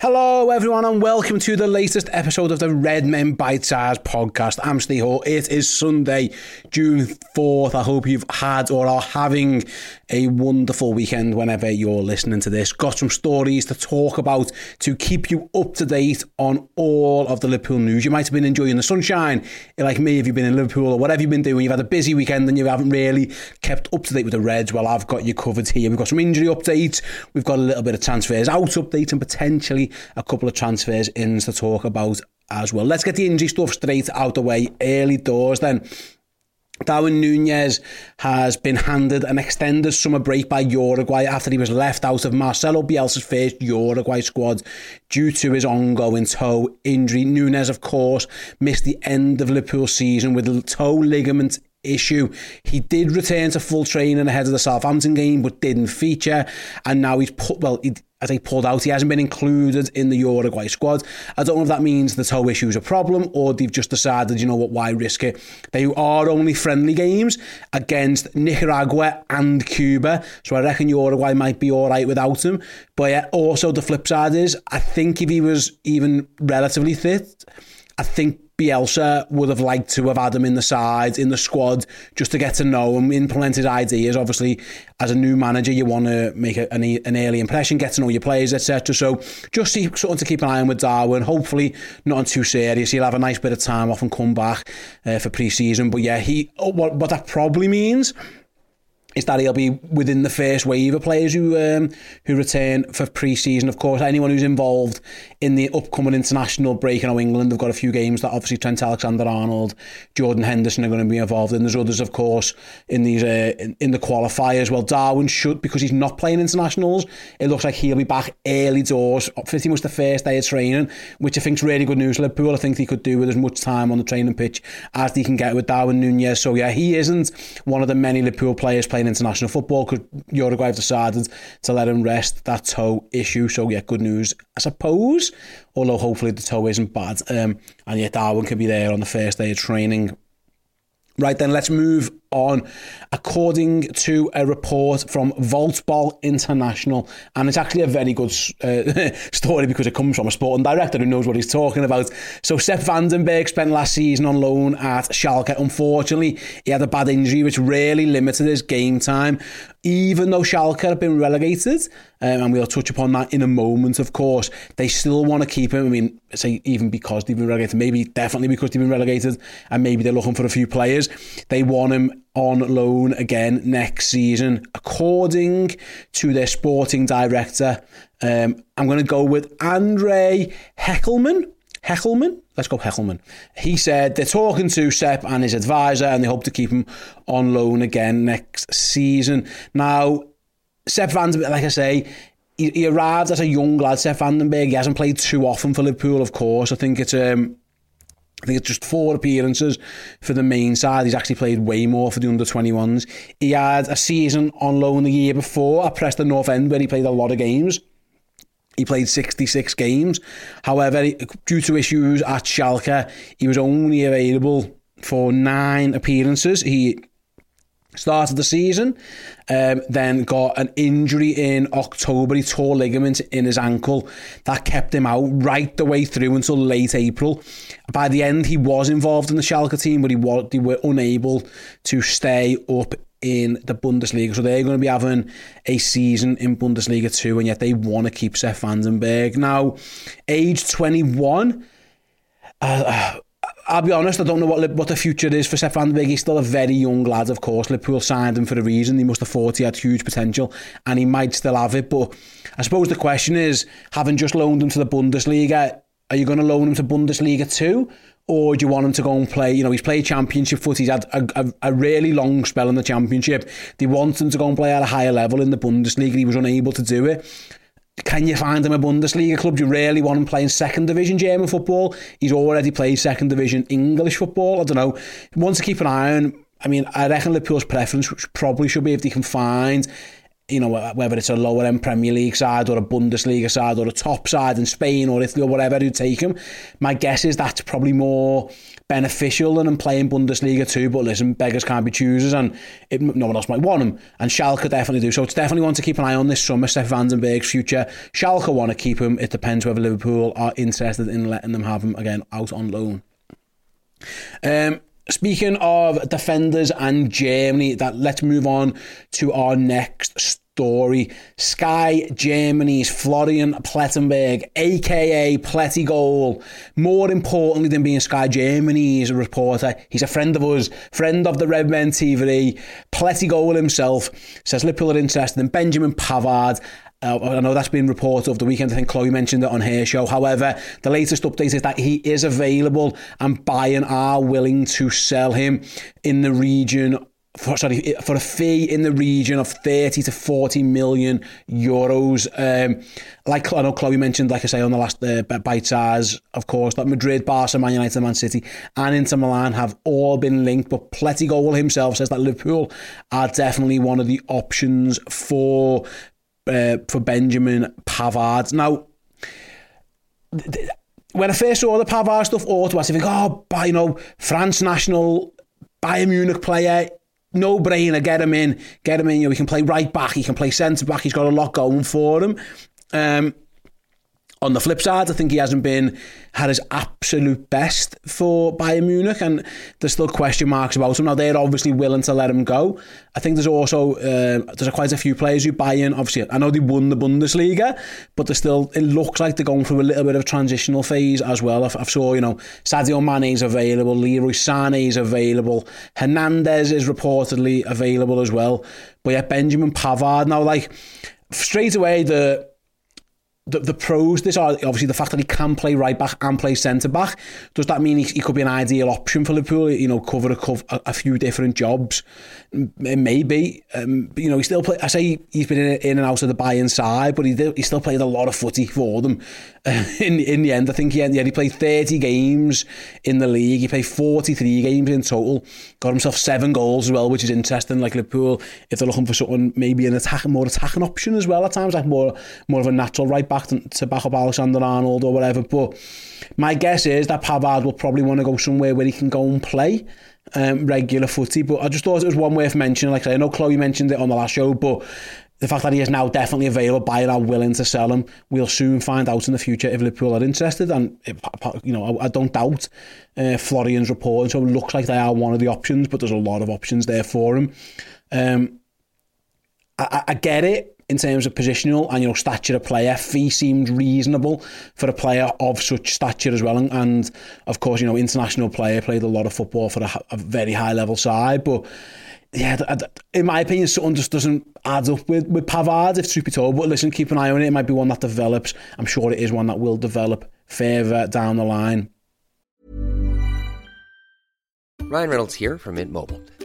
Hello, everyone, and welcome to the latest episode of the Redmen Bitesize podcast. I'm Ste Hoare. It is Sunday, June 4th. I hope you've had or are having a wonderful weekend whenever you're listening to this. Got some stories to talk about to keep you up to date on all of the Liverpool news. You might have been enjoying the sunshine, like me, if you've been in Liverpool or whatever you've been doing. You've had a busy weekend and you haven't really kept up to date with the Reds. Well, I've got you covered here. We've got some injury updates, we've got a little bit of transfers out update, and potentially a couple of transfers ins to talk about as well. Let's get the injury stuff straight out the way early doors then. Darwin Nunez has been handed an extended summer break by Uruguay after he was left out of Marcelo Bielsa's first Uruguay squad due to his ongoing toe injury. Nunez, of course, missed the end of Liverpool season with a toe ligament issue. He did return to full training ahead of the Southampton game, but didn't feature. And now he's put, well, he, as he pulled out, he hasn't been included in the Uruguay squad. I don't know if that means the toe issue is a problem or they've just decided, you know what, why risk it? They are only friendly games against Nicaragua and Cuba. So I reckon Uruguay might be all right without him. But yeah, also the flip side is, I think if he was even relatively fit, I think Bielsa would have liked to have had him in the side, in the squad, just to get to know him, implement his ideas. Obviously, as a new manager, you want to make a, an, early impression, get to know your players, etc. So just something to keep an eye on with Darwin. Hopefully, not too serious. He'll have a nice bit of time off and come back uh, for pre-season. But yeah, he what, what that probably means is that he'll be within the first wave of players who um, who return for pre-season. Of course, anyone who's involved in the upcoming international break. I know England have got a few games that obviously Trent Alexander-Arnold, Jordan Henderson are going to be involved in. There's others, of course, in these uh, in, in, the qualifiers. Well, Darwin should because he's not playing internationals. It looks like he'll be back early doors, pretty much the first day of training, which I think is really good news. Liverpool, I think he could do with as much time on the training pitch as he can get with Darwin Nunez. So yeah, he isn't one of the many Liverpool players playing international football because Uruguay have decided to let him rest that toe issue. So yeah, good news, I suppose. Although hopefully the toe isn't bad, um, and yet Darwin could be there on the first day of training. Right then, let's move on. According to a report from Voetbal International, and it's actually a very good uh, story because it comes from a sporting director who knows what he's talking about. So, Sepp van den Berg spent last season on loan at Schalke. Unfortunately, he had a bad injury which really limited his game time. Even though Schalke have been relegated, um, and we'll touch upon that in a moment, of course, they still want to keep him. I mean, say even because they've been relegated, maybe definitely because they've been relegated, and maybe they're looking for a few players. They want him on loan again next season. According to their sporting director, um, I'm going to go with Andre Heckelman. Heckelman? Let's go Heckelman. He said they're talking to Sepp and his advisor and they hope to keep him on loan again next season. Now, Sepp Van like I say, he, he arrived as a young lad, Sepp van den Berg. He hasn't played too often for Liverpool, of course. I think it's um, I think it's just four appearances for the main side. He's actually played way more for the under 21s. He had a season on loan the year before at Preston North End where he played a lot of games. He played 66 games. However, due to issues at Schalke, he was only available for nine appearances. He started the season, um, then got an injury in October. He tore ligament in his ankle. That kept him out right the way through until late April. By the end, he was involved in the Schalke team, but he was, they were unable to stay up in the Bundesliga. So they're going to be having a season in Bundesliga too, and yet they want to keep Sepp van den Berg. Now, age 21, uh, I'll be honest, I don't know what what the future is for Sepp van Beek. He's still a very young lad, of course. Liverpool signed him for a reason. He must have thought he had huge potential, and he might still have it. But I suppose the question is, having just loaned him to the Bundesliga, are you going to loan him to Bundesliga too? Or do you want him to go and play? You know, he's played championship foot. He's had a, a, a really long spell in the championship. They want him to go and play at a higher level in the Bundesliga. He was unable to do it. Can you find him a Bundesliga club? Do you really want him playing second division German football? He's already played second division English football. I don't know. Wants to keep an eye on. I mean, I reckon Liverpool's preference which probably should be if they can find you know, whether it's a lower end Premier League side or a Bundesliga side or a top side in Spain or Italy or whatever who take him. My guess is that's probably more beneficial than him playing Bundesliga too. But listen, beggars can't be choosers, and it, no one else might want him. And Schalke definitely do. So it's definitely one to keep an eye on this summer. Sepp van den Berg's future. Schalke want to keep him. It depends whether Liverpool are interested in letting them have him again out on loan. Um, Speaking of defenders and Germany, that let's move on to our next story. Sky Germany's Florian Plettenberg, aka Plettigoal. More importantly than being Sky Germany's reporter, he's a friend of us, friend of the Red Men TV. Plettigoal himself says Liverpool are interested in Benjamin Pavard uh, I know that's been reported over the weekend. I think Chloe mentioned it on her show. However, the latest update is that he is available and Bayern are willing to sell him in the region for, sorry, for a fee in the region of 30 to 40 million euros. Um, like I know Chloe mentioned, like I say on the last uh, bite size, of course, that Madrid, Barca, Man United, Man City, and Inter Milan have all been linked. But Pletty himself says that Liverpool are definitely one of the options for uh, for Benjamin Pavard. Now, when I first saw the Pavard stuff, automatically think, oh, you know, France national, Bayern Munich player, no brainer, get him in, get him in. You know, he can play right back, he can play centre back, he's got a lot going for him. Um, on the flip side, I think he hasn't been had his absolute best for Bayern Munich, and there's still question marks about him. Now they're obviously willing to let him go. I think there's also uh, there's quite a few players who Bayern. Obviously, I know they won the Bundesliga, but they're still it looks like they're going through a little bit of a transitional phase as well. I've, I've saw you know Sadio Mane is available, Leroy Sané is available, Hernandez is reportedly available as well. But yeah, Benjamin Pavard now like straight away the the, the pros this are obviously the fact that he can play right back and play centre back. Does that mean he, he could be an ideal option for Liverpool? You know, cover a, a, a few different jobs. Maybe. Um, you know, he still play. I say he's been in, in and out of the Bayern side, but he did, he still played a lot of footy for them. Uh, in in the end, I think he yeah, he played 30 games in the league. He played 43 games in total. Got himself seven goals as well, which is interesting. Like Liverpool, if they're looking for something maybe an attack, more attacking option as well at times, like more more of a natural right back to, to back up Alexander Arnold or whatever. But my guess is that Pavard will probably want to go somewhere where he can go and play um, regular footy. But I just thought it was one worth mentioning. Like I know Chloe mentioned it on the last show, but the fact that he is now definitely available, Bayern are willing to sell him. We'll soon find out in the future if Liverpool are interested. And, if, you know, I, I don't doubt uh, Florian's report. So it looks like they are one of the options, but there's a lot of options there for him. Um, I, I get it in terms of positional and you know stature of player. Fee seemed reasonable for a player of such stature as well, and, and of course you know international player played a lot of football for a, a very high level side, but. Yeah, in my opinion, something just doesn't add up with, with Pavard, if truth be told. But listen, keep an eye on it. It might be one that develops. I'm sure it is one that will develop further down the line. Ryan Reynolds here from Mint Mobile.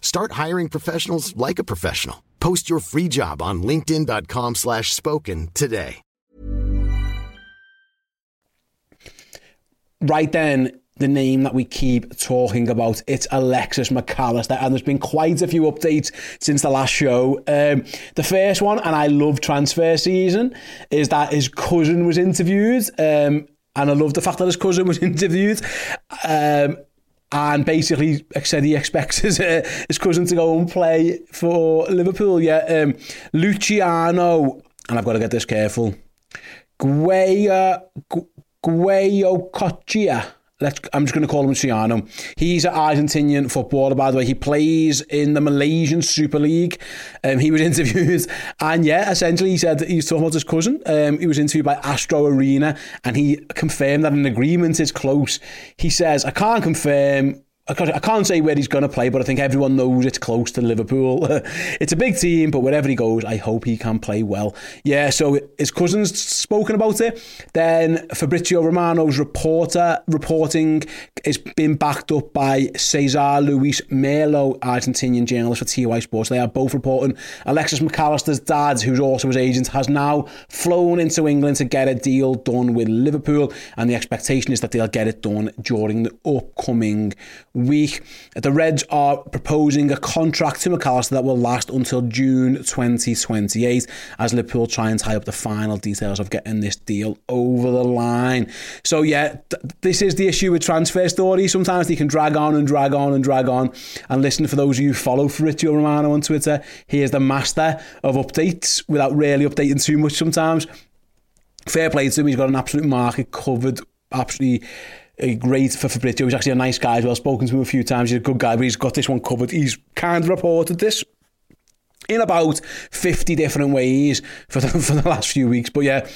Start hiring professionals like a professional. Post your free job on linkedin.com slash spoken today. Right then, the name that we keep talking about, it's Alexis Mac Allister, and there's been quite a few updates since the last show. Um, the first one, and I love transfer season, is that his cousin was interviewed, um, and I love the fact that his cousin was interviewed. Um, and basically said he expects his, uh, his cousin to go and play for Liverpool. Yeah, um, Luciano, and I've got to get this careful, Guaya, uh, Guayo Cochia. Let's I'm just going to call him Luciano. He's an Argentinian footballer, by the way. He plays in the Malaysian Super League. Um, he was interviewed, and yeah, essentially he said he was talking about his cousin. Um, he was interviewed by Astro Arena, and he confirmed that an agreement is close. He says, I can't confirm I can't say where he's going to play, but I think everyone knows it's close to Liverpool. it's a big team, but wherever he goes, I hope he can play well. Yeah, so his cousin's spoken about it. Then Fabrizio Romano's reporter reporting is been backed up by Cesar Luis Merlo, Argentinian journalist for TyC Sports. They are both reporting. Alexis Mac Allister's dad, who's also his agent, has now flown into England to get a deal done with Liverpool, and the expectation is that they'll get it done during the upcoming week. The Reds are proposing a contract to Mac Allister that will last until June 2028 as Liverpool try and tie up the final details of getting this deal over the line. So, yeah, th- this is the issue with transfer stories. Sometimes they can drag on and drag on and drag on. And listen, for those of you who follow Fabrizio Romano on Twitter, he is the master of updates without really updating too much sometimes. Fair play to him, he's got an absolute market covered, absolutely great for Fabrizio. He's actually a nice guy as well. Spoken to him a few times. He's a good guy, but he's got this one covered. He's kind of reported this in about 50 different ways for the, for the last few weeks. But yeah,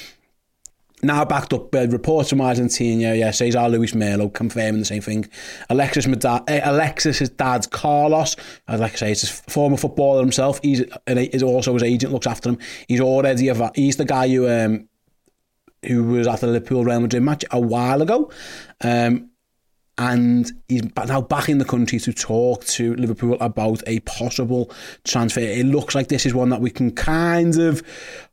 now backed up uh, reports from Argentina, yeah, Cesar Luis Merlo confirming the same thing. Alexis, uh, Alexis's dad, Carlos, as like I say, he's a former footballer himself. He's also his agent, looks after him. He's already a, he's the guy who um, who was at the Liverpool Real Madrid match a while ago. Um, and he's now back in the country to talk to Liverpool about a possible transfer. It looks like this is one that we can kind of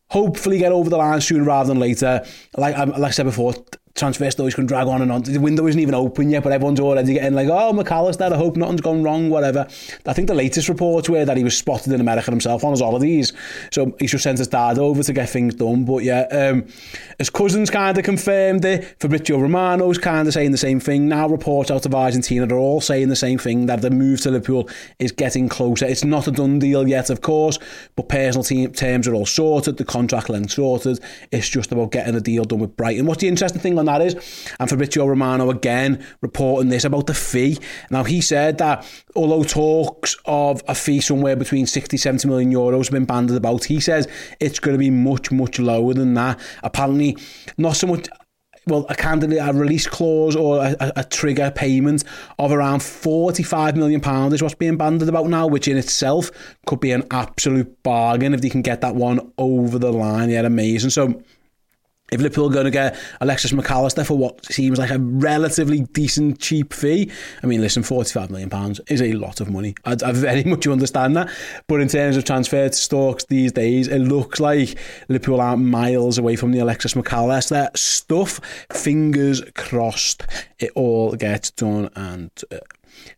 hopefully get over the line sooner rather than later. Like, like I said before, transfer stories can drag on and on. The window isn't even open yet, but everyone's already getting like, oh, Mac Allister, I hope nothing's gone wrong, whatever. I think the latest reports were that he was spotted in America himself on his holidays. So he just sent his dad over to get things done. But yeah, um, his cousins kind of confirmed it. Fabrizio Romano's kind of saying the same thing. Now reports out of Argentina, they're all saying the same thing, that the move to Liverpool is getting closer. It's not a done deal yet, of course, but personal team terms are all sorted, the contract length sorted. It's just about getting a deal done with Brighton. What's the interesting thing that is, and Fabrizio Romano again reporting this about the fee. Now, he said that although talks of a fee somewhere between 60, 70 million euros have been banded about, he says it's going to be much, much lower than that. Apparently, not so much well, a candidate, a release clause or a, a, trigger payment of around £45 million is what's being banded about now, which in itself could be an absolute bargain if they can get that one over the line. Yeah, amazing. So if Liverpool are going to get Alexis Mac Allister for what seems like a relatively decent, cheap fee, I mean, listen, £45 million is a lot of money. I, I very much understand that. But in terms of transfer to Stokes these days, it looks like Liverpool are miles away from the Alexis Mac Allister stuff. Fingers crossed it all gets done and, uh,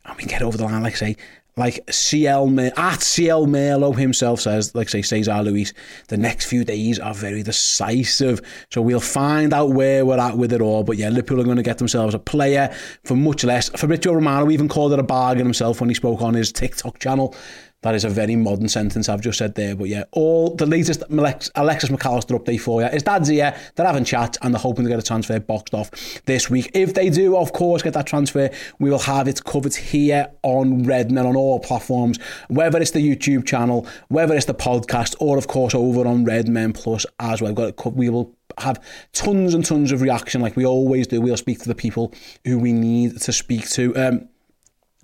I mean, get over the line, like I say, like CL at CL Melo himself says, like say Cesar Luis, the next few days are very decisive. So we'll find out where we're at with it all. But yeah, Liverpool are going to get themselves a player for much less. Fabrizio Romano even called it a bargain himself when he spoke on his TikTok channel That is a very modern sentence I've just said there. But yeah, all the latest Alexis Mac Allister update for you is dad's here. They're having chat and they're hoping to get a transfer boxed off this week. If they do, of course, get that transfer, we will have it covered here on Redmen on all platforms, whether it's the YouTube channel, whether it's the podcast, or of course over on Redmen Plus as well. We've got we will have tons and tons of reaction like we always do. We'll speak to the people who we need to speak to. Um,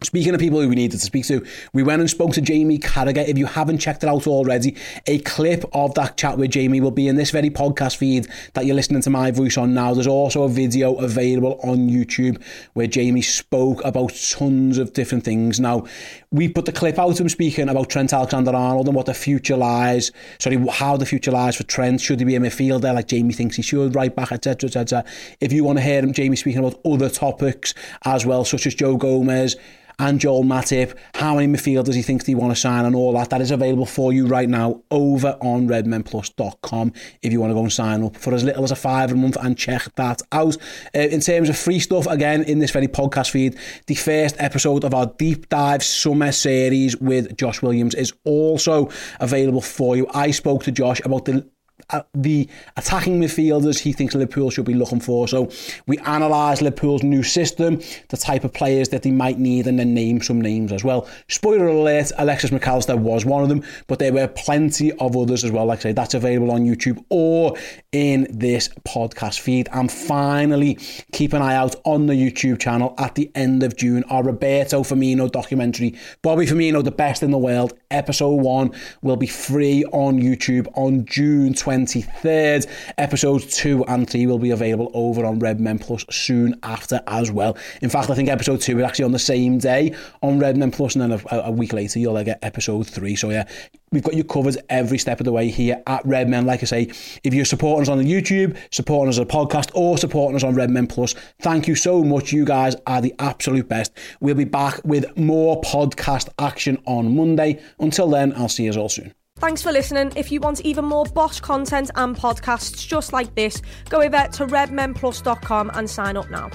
Speaking of people who we needed to speak to, we went and spoke to Jamie Carragher. If you haven't checked it out already, a clip of that chat with Jamie will be in this very podcast feed that you're listening to my voice on now. There's also a video available on YouTube where Jamie spoke about tons of different things. Now, we put the clip out of him speaking about Trent Alexander-Arnold and what the future lies, sorry, how the future lies for Trent. Should he be a midfielder like Jamie thinks he should, right back, etc., etc. If you want to hear him, Jamie speaking about other topics as well, such as Joe Gomez, and Joel Matip, how many midfielders he thinks he want to sign and all that. That is available for you right now over on redmenplus.com if you want to go and sign up for as little as a five a month and check that out. Uh, in terms of free stuff, again, in this very podcast feed, the first episode of our deep dive summer series with Josh Williams is also available for you. I spoke to Josh about the uh, the attacking midfielders he thinks Liverpool should be looking for. So we analyse Liverpool's new system, the type of players that they might need, and then name some names as well. Spoiler alert, Alexis Mac Allister was one of them, but there were plenty of others as well. Like I say, that's available on YouTube or in this podcast feed. And finally, keep an eye out on the YouTube channel at the end of June, our Roberto Firmino documentary, Bobby Firmino, the best in the world, episode one will be free on YouTube on June 20th. 23rd. Episodes 2 and 3 will be available over on Redmen Plus soon after as well. In fact, I think episode 2 is actually on the same day on Redmen Plus, and then a, a week later you'll get episode 3. So yeah, we've got you covered every step of the way here at Redmen. Like I say, if you're supporting us on the YouTube, supporting us on a podcast, or supporting us on Redmen Plus, thank you so much. You guys are the absolute best. We'll be back with more podcast action on Monday. Until then, I'll see you all soon. Thanks for listening. If you want even more Bosch content and podcasts just like this, go over to redmenplus.com and sign up now.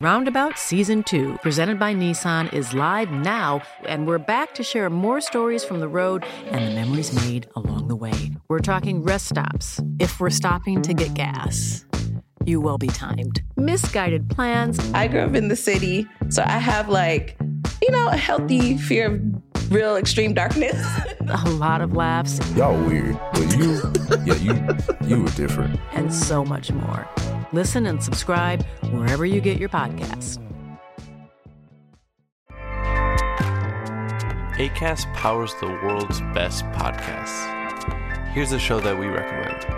Roundabout Season 2, presented by Nissan, is live now, and we're back to share more stories from the road and the memories made along the way. We're talking rest stops, if we're stopping to get gas. You will be timed. Misguided plans. I grew up in the city, so I have like, you know, a healthy fear of real extreme darkness. a lot of laughs. Y'all weird, but you, yeah, you, you were different. And so much more. Listen and subscribe wherever you get your podcasts. ACAST powers the world's best podcasts. Here's a show that we recommend.